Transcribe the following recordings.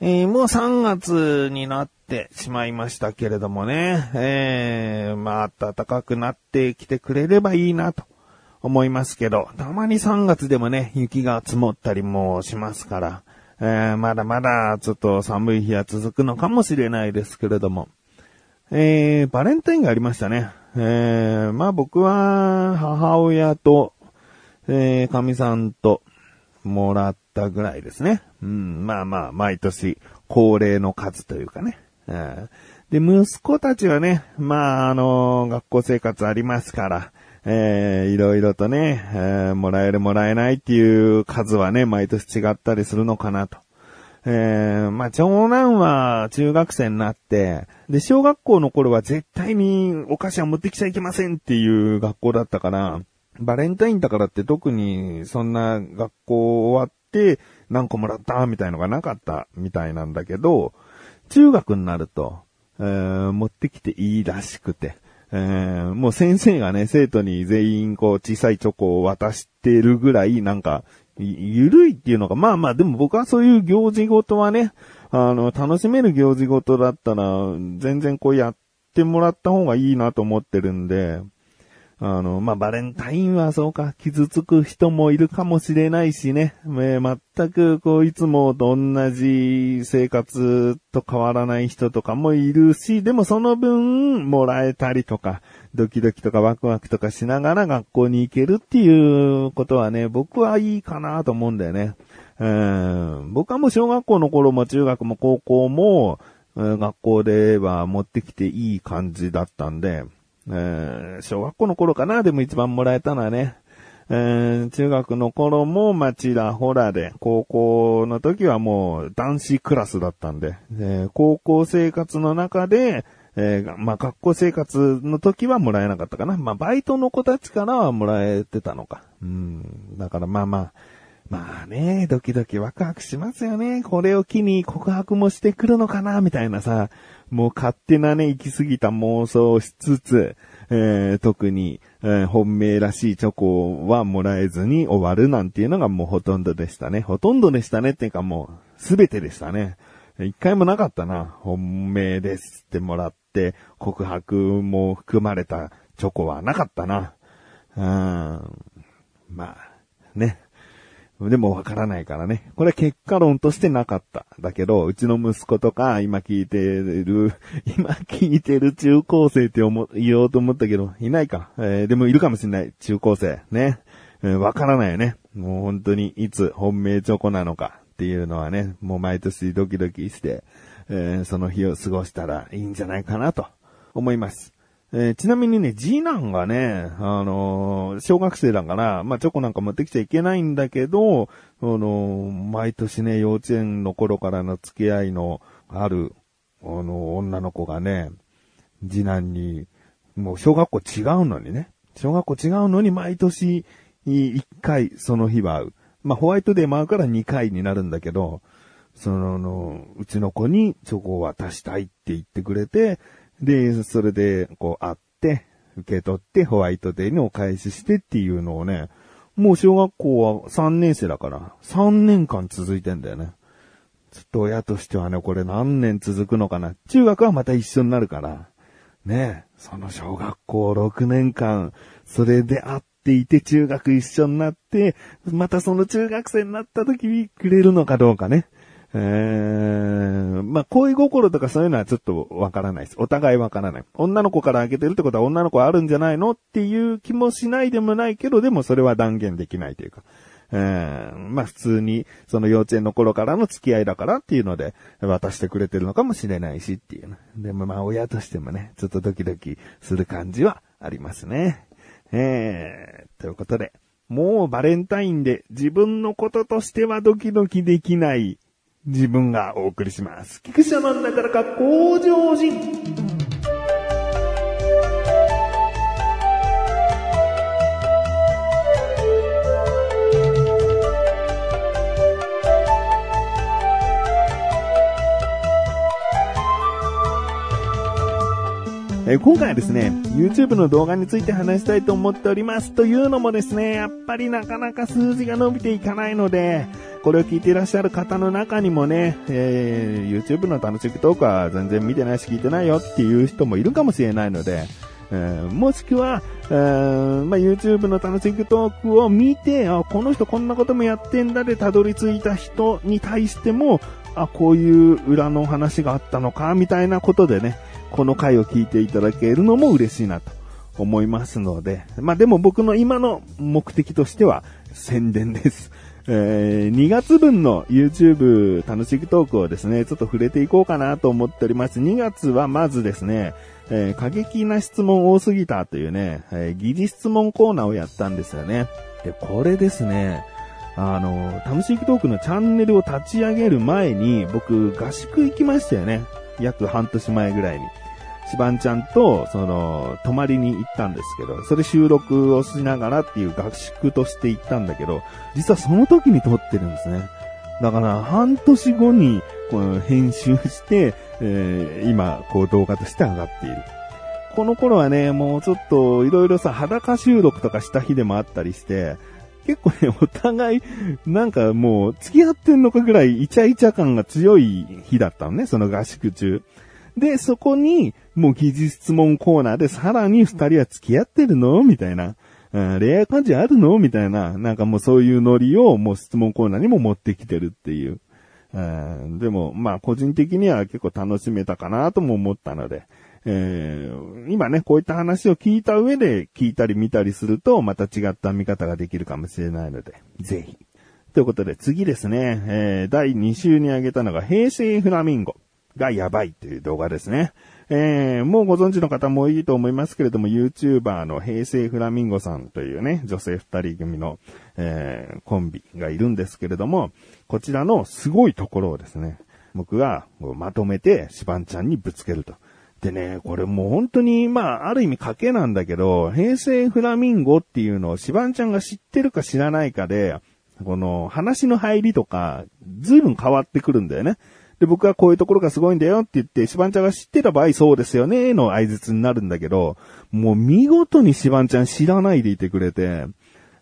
えー、もう3月になってしまいましたけれどもね、えー、まあ暖かくなってきてくれればいいなと思いますけど、たまに3月でもね、雪が積もったりもしますから、えー、まだまだちょっと寒い日は続くのかもしれないですけれども、えー、バレンタインがありましたね。えー、まあ僕は母親と、えー、神さんともらったぐらいですね。うん、まあまあ、毎年恒例の数というかね。うん、で、息子たちはね、まあ、あの、学校生活ありますから、えー、いろいろとね、えー、もらえるもらえないっていう数はね、毎年違ったりするのかなと。えー、まあ、長男は中学生になって、で、小学校の頃は絶対にお菓子は持ってきちゃいけませんっていう学校だったから、バレンタインだからって特にそんな学校終わっ何個もらったみたいのがなかったみたいなんだけど、中学になると、えー、持ってきていいらしくて、えー、もう先生がね、生徒に全員こう小さいチョコを渡してるぐらいなんか、ゆるいっていうのが、まあまあでも僕はそういう行事ごとはね、あの、楽しめる行事ごとだったら、全然こうやってもらった方がいいなと思ってるんで、あの、まあ、バレンタインはそうか、傷つく人もいるかもしれないしね、えー、全くこう、いつもと同じ生活と変わらない人とかもいるし、でもその分、もらえたりとか、ドキドキとかワクワクとかしながら学校に行けるっていうことはね、僕はいいかなと思うんだよね。うん、僕はもう小学校の頃も中学も高校も、学校では持ってきていい感じだったんで、え、小学校の頃かな、でも一番もらえたのはね。えー、中学の頃も、まちらほらで、高校の時はもう男子クラスだったんで、えー、高校生活の中で、えー、まあ、学校生活の時はもらえなかったかな。まあ、バイトの子たちからはもらえてたのか。うん。だからまあまあ、まあね、ドキドキワクワクしますよね。これを機に告白もしてくるのかな、みたいなさ、もう勝手なね、行き過ぎた妄想をしつつ、えー、特に、えー、本命らしいチョコはもらえずに終わるなんていうのがもうほとんどでしたね。ほとんどでしたねっていうかもう、すべてでしたね。一回もなかったな。本命ですってもらって、告白も含まれたチョコはなかったな。うん。まあ、ね。でもわからないからね。これは結果論としてなかった。だけど、うちの息子とか、今聞いてる、今聞いてる中高生って思、言おうと思ったけど、いないか。えー、でもいるかもしれない。中高生。ね。わ、えー、からないよね。もう本当に、いつ本命チョコなのかっていうのはね、もう毎年ドキドキして、えー、その日を過ごしたらいいんじゃないかなと思います。えー、ちなみにね、次男がね、あのー、小学生だから、まあ、チョコなんか持ってきちゃいけないんだけど、あのー、毎年ね、幼稚園の頃からの付き合いのある、あの、女の子がね、次男に、もう小学校違うのにね、小学校違うのに毎年1回その日は会う。まあ、ホワイトデーも会うから2回になるんだけど、その、うちの子にチョコを渡したいって言ってくれて、で、それで、こう、会って、受け取って、ホワイトデーにお返ししてっていうのをね、もう小学校は3年生だから、3年間続いてんだよね。ちょっと親としてはね、これ何年続くのかな。中学はまた一緒になるから、ねその小学校6年間、それで会っていて中学一緒になって、またその中学生になった時にくれるのかどうかね。え、まあ、恋心とかそういうのはちょっとわからないです。お互いわからない。女の子から開けてるってことは女の子あるんじゃないのっていう気もしないでもないけど、でもそれは断言できないというか。えー、まあ普通に、その幼稚園の頃からの付き合いだからっていうので、渡してくれてるのかもしれないしっていう、でもまあ親としてもね、ちょっとドキドキする感じはありますね。えー、ということで、もうバレンタインで自分のこととしてはドキドキできない自分がお送りします。菊池様んだからか向上心。えー、今回はですね、YouTube の動画について話したいと思っております。というのもですね、やっぱりなかなか数字が伸びていかないので、これを聞いていらっしゃる方の中にもね、えー、YouTube の楽しくトークは全然見てないし聞いてないよっていう人もいるかもしれないので、えー、もしくは、えー、まあ、YouTube の楽しくトークを見て、あ、この人こんなこともやってんだでたどり着いた人に対しても、あ、こういう裏の話があったのか、みたいなことでね、この回を聞いていただけるのも嬉しいなと思いますので、まあでも僕の今の目的としては宣伝です。えー、2月分の YouTube 楽しくトークをですね、ちょっと触れていこうかなと思っております。2月はまずですね、えー、過激な質問多すぎたというね、えー、疑似質問コーナーをやったんですよね。で、これですね、あの、楽しいトークのチャンネルを立ち上げる前に、僕、合宿行きましたよね。約半年前ぐらいに。シバンちゃんと、その、泊まりに行ったんですけど、それ収録をしながらっていう合宿として行ったんだけど、実はその時に撮ってるんですね。だから、半年後に、この編集して、えー、今、こう動画として上がっている。この頃はね、もうちょっと、いろいろさ、裸収録とかした日でもあったりして、結構ね、お互い、なんかもう、付き合ってんのかぐらいイチャイチャ感が強い日だったのね、その合宿中。で、そこに、もう疑似質問コーナーでさらに二人は付き合ってるの？みたいな。うん、恋愛感じあるの？みたいな。なんかもうそういうノリをもう質問コーナーにも持ってきてるっていう。うん、でも、まあ個人的には結構楽しめたかなとも思ったので、えー、今ね、こういった話を聞いた上で聞いたり見たりすると、また違った見方ができるかもしれないので、ぜひ。ということで、次ですね、えー、第2週に挙げたのが、平成フラミンゴがやばいという動画ですね。えー、もうご存知の方もいいと思いますけれども、YouTuber の平成フラミンゴさんというね、女性二人組の、えー、コンビがいるんですけれども、こちらのすごいところをですね、僕がまとめてシバンちゃんにぶつけると。でね、これもう本当に、まあ、ある意味賭けなんだけど、平成フラミンゴっていうのをシバンちゃんが知ってるか知らないかで、この話の入りとか、随分変わってくるんだよね。で、僕はこういうところがすごいんだよって言って、シバンちゃんが知ってた場合、そうですよね、の合図になるんだけど、もう見事にシバンちゃん知らないでいてくれて、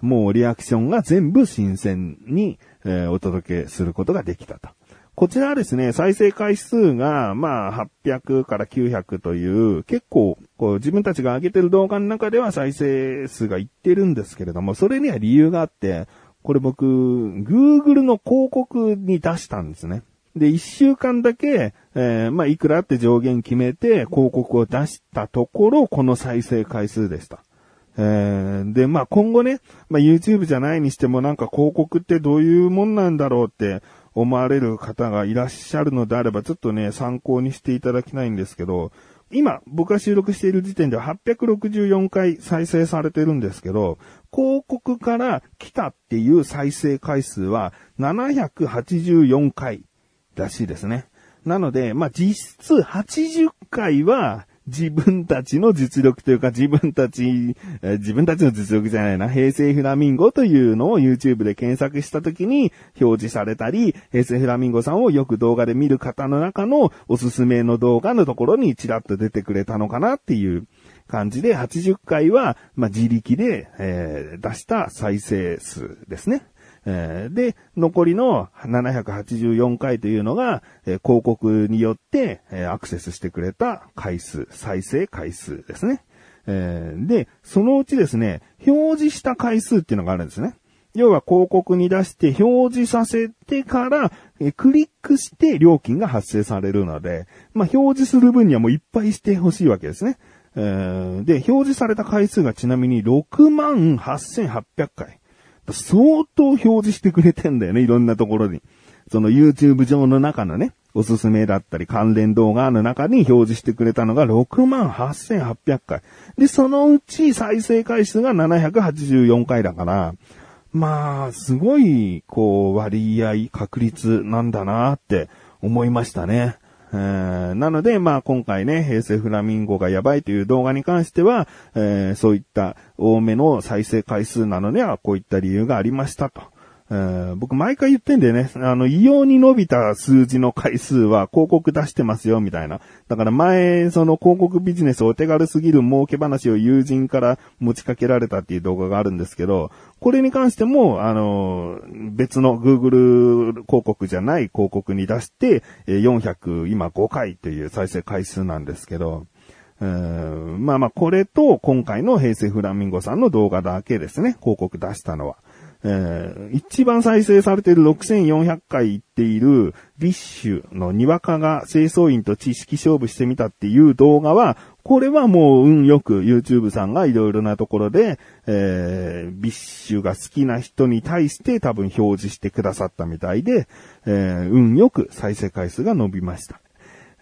もうリアクションが全部新鮮に、えー、お届けすることができたと。こちらはですね、再生回数が、まあ、800から900という、結構、こう、自分たちが上げてる動画の中では再生数がいってるんですけれども、それには理由があって、これ僕、Google の広告に出したんですね。で、1週間だけ、えー、まあ、いくらって上限決めて広告を出したところ、この再生回数でした。えー、で、まあ、今後ね、まあ、YouTube じゃないにしてもなんか広告ってどういうもんなんだろうって思われる方がいらっしゃるのであれば、ちょっとね、参考にしていただきたいんですけど、今、僕が収録している時点では864回再生されてるんですけど、広告から来たっていう再生回数は784回らしいですね。なので、まあ、実質80回は自分たちの実力というか自分たち、え自分たちの実力じゃないな、平成フラミンゴというのを YouTube で検索した時に表示されたり、平成フラミンゴさんをよく動画で見る方の中のおすすめの動画のところにちらっと出てくれたのかなっていう感じで、80回は、まあ、自力で、えー、出した再生数ですね。えー、で、残りの784回というのが、えー、広告によって、えー、アクセスしてくれた回数、再生回数ですね。えで、そのうちですね、表示した回数っていうのがあるんですね。要は広告に出して表示させてから、えクリックして料金が発生されるので、まあ、表示する分にはもういっぱいしてほしいわけですね。で、表示された回数がちなみに6万8800回。相当表示してくれてんだよね、いろんなところに。その YouTube 上の中のね、おすすめだったり関連動画の中に表示してくれたのが68,800回。で、そのうち再生回数が784回だから、まあ、すごい、こう、割合、確率なんだなって思いましたね。え、なので、まあ今回ね、平成フラミンゴがやばいという動画に関しては、えー、そういった多めの再生回数なのではこういった理由がありましたと。え僕毎回言ってんだよね。あの、異様に伸びた数字の回数は広告出してますよ、みたいな。だから前、その広告ビジネスお手軽すぎる儲け話を友人から持ちかけられたっていう動画があるんですけど、これに関しても、あの、別の Google 広告じゃない広告に出して、400、今5回という再生回数なんですけど、まあまあ、これと今回の平成フラミンゴさんの動画だけですね、広告出したのは。えー一番再生されている6400回行っている BiSH のにわかが清掃員と知識勝負してみたっていう動画は、これはもう運よく YouTube さんがいろいろなところで、えービッシュが好きな人に対して多分表示してくださったみたいで、えー運よく再生回数が伸びました。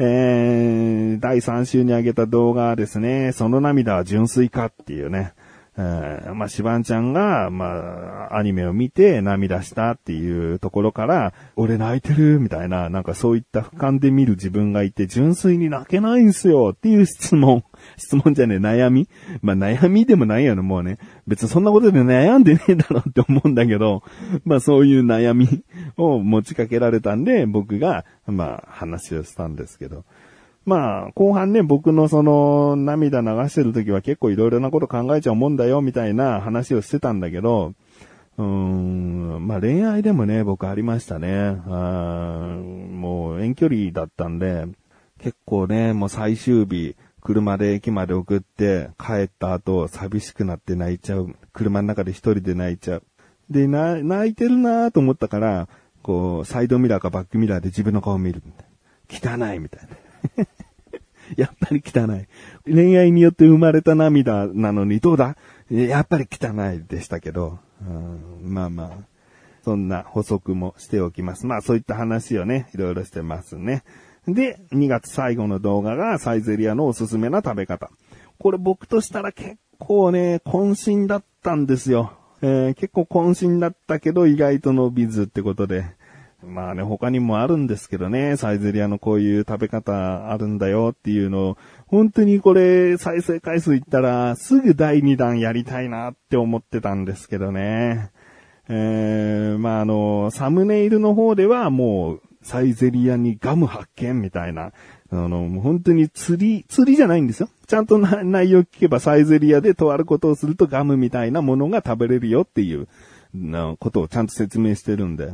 えー、第3週に上げた動画はですね、その涙は純粋かっていうね、えーまあ、シバンちゃんが、まあ、アニメを見て涙したっていうところから、俺泣いてるみたいな、なんかそういった俯瞰で見る自分がいて、純粋に泣けないんすよっていう質問。質問じゃねえ、悩みまあ、悩みでもないやろ、もうね。別にそんなことで悩んでねえだろって思うんだけど、まあそういう悩みを持ちかけられたんで、僕が、まあ話をしたんですけど。まあ、後半ね、僕のその、涙流してる時は結構いろいろなこと考えちゃうもんだよ、みたいな話をしてたんだけど、うーん、まあ恋愛でもね、僕ありましたね。あーもう遠距離だったんで、結構ね、もう最終日、車で駅まで送って、帰った後、寂しくなって泣いちゃう。車の中で一人で泣いちゃう。で、泣いてるなと思ったから、こう、サイドミラーかバックミラーで自分の顔見るみたいな。汚いみたいな。やっぱり汚い。恋愛によって生まれた涙なのにどうだ？やっぱり汚いでしたけど、うんまあまあ、そんな補足もしておきます。まあそういった話をね、いろいろしてますね。で、2月最後の動画がサイゼリアのおすすめな食べ方。これ僕としたら結構ね、渾身だったんですよ。えー結構渾身だったけど意外と伸びずってことで。まあね、他にもあるんですけどね、サイゼリアのこういう食べ方あるんだよっていうのを、本当にこれ再生回数いったらすぐ第2弾やりたいなって思ってたんですけどね。えー、まああの、サムネイルの方ではもうサイゼリアにガム発見みたいな、あの、もう本当に釣り、釣りじゃないんですよ。ちゃんと内容聞けばサイゼリアでとあることをするとガムみたいなものが食べれるよっていう、なことをちゃんと説明してるんで。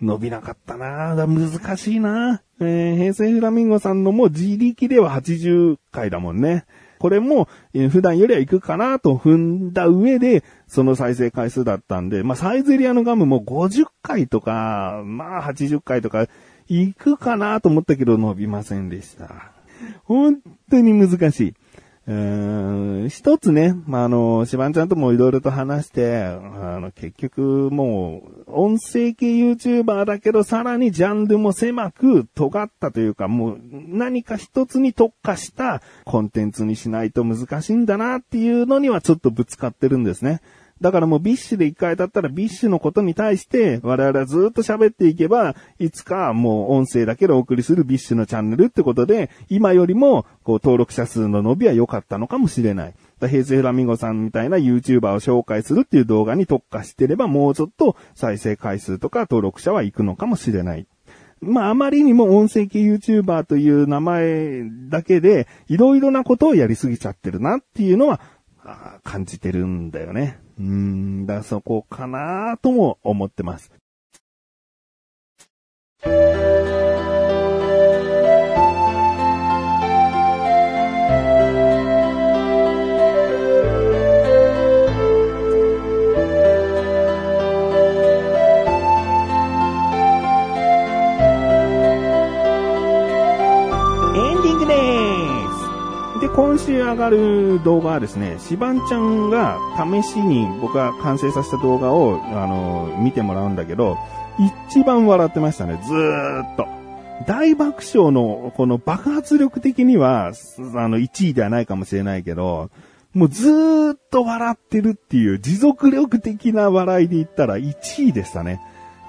伸びなかったなだ難しいなえー、平成フラミンゴさんのも自力では80回だもんね。これも、えー普段よりは行くかなと踏んだ上で、その再生回数だったんで、まあ、サイゼリアのガムも50回とか、まあ、80回とか、行くかなと思ったけど伸びませんでした。本当に難しい。うーん一つね、まあ、あの、シバンちゃんともいろいろと話して、あの、結局もう、音声系 YouTuber だけど、さらにジャンルも狭く尖ったというか、もう何か一つに特化したコンテンツにしないと難しいんだなっていうのにはちょっとぶつかってるんですね。だからもう BiSH で一回だったら BiSH のことに対して我々はずっと喋っていけば、いつかもう音声だけでお送りする BiSH のチャンネルってことで、今よりもこう登録者数の伸びは良かったのかもしれない。だ平成フラミンゴさんみたいな YouTuber を紹介するっていう動画に特化してればもうちょっと再生回数とか登録者は行くのかもしれない。まあ、あまりにも音声系 YouTuber という名前だけで、いろいろなことをやりすぎちゃってるなっていうのは、感じてるんだよね。うーん、だそこかなとも思ってます。上がる動画はですね、シバンちゃんが試しに僕が完成させた動画を、あの、見てもらうんだけど、一番笑ってましたね、ずーっと。大爆笑の、この爆発力的には、あの、1位ではないかもしれないけど、もうずーっと笑ってるっていう持続力的な笑いで言ったら1位でしたね。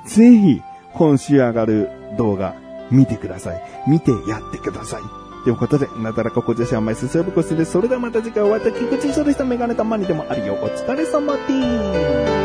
ぜひ、今週上がる動画、見てください。見てやってください。ということで、なだらかこ女子は毎週セーブコスです。それではまた次回お会いいたい菊池翔でした。メガネたまにでもあるよ。お疲れ様です。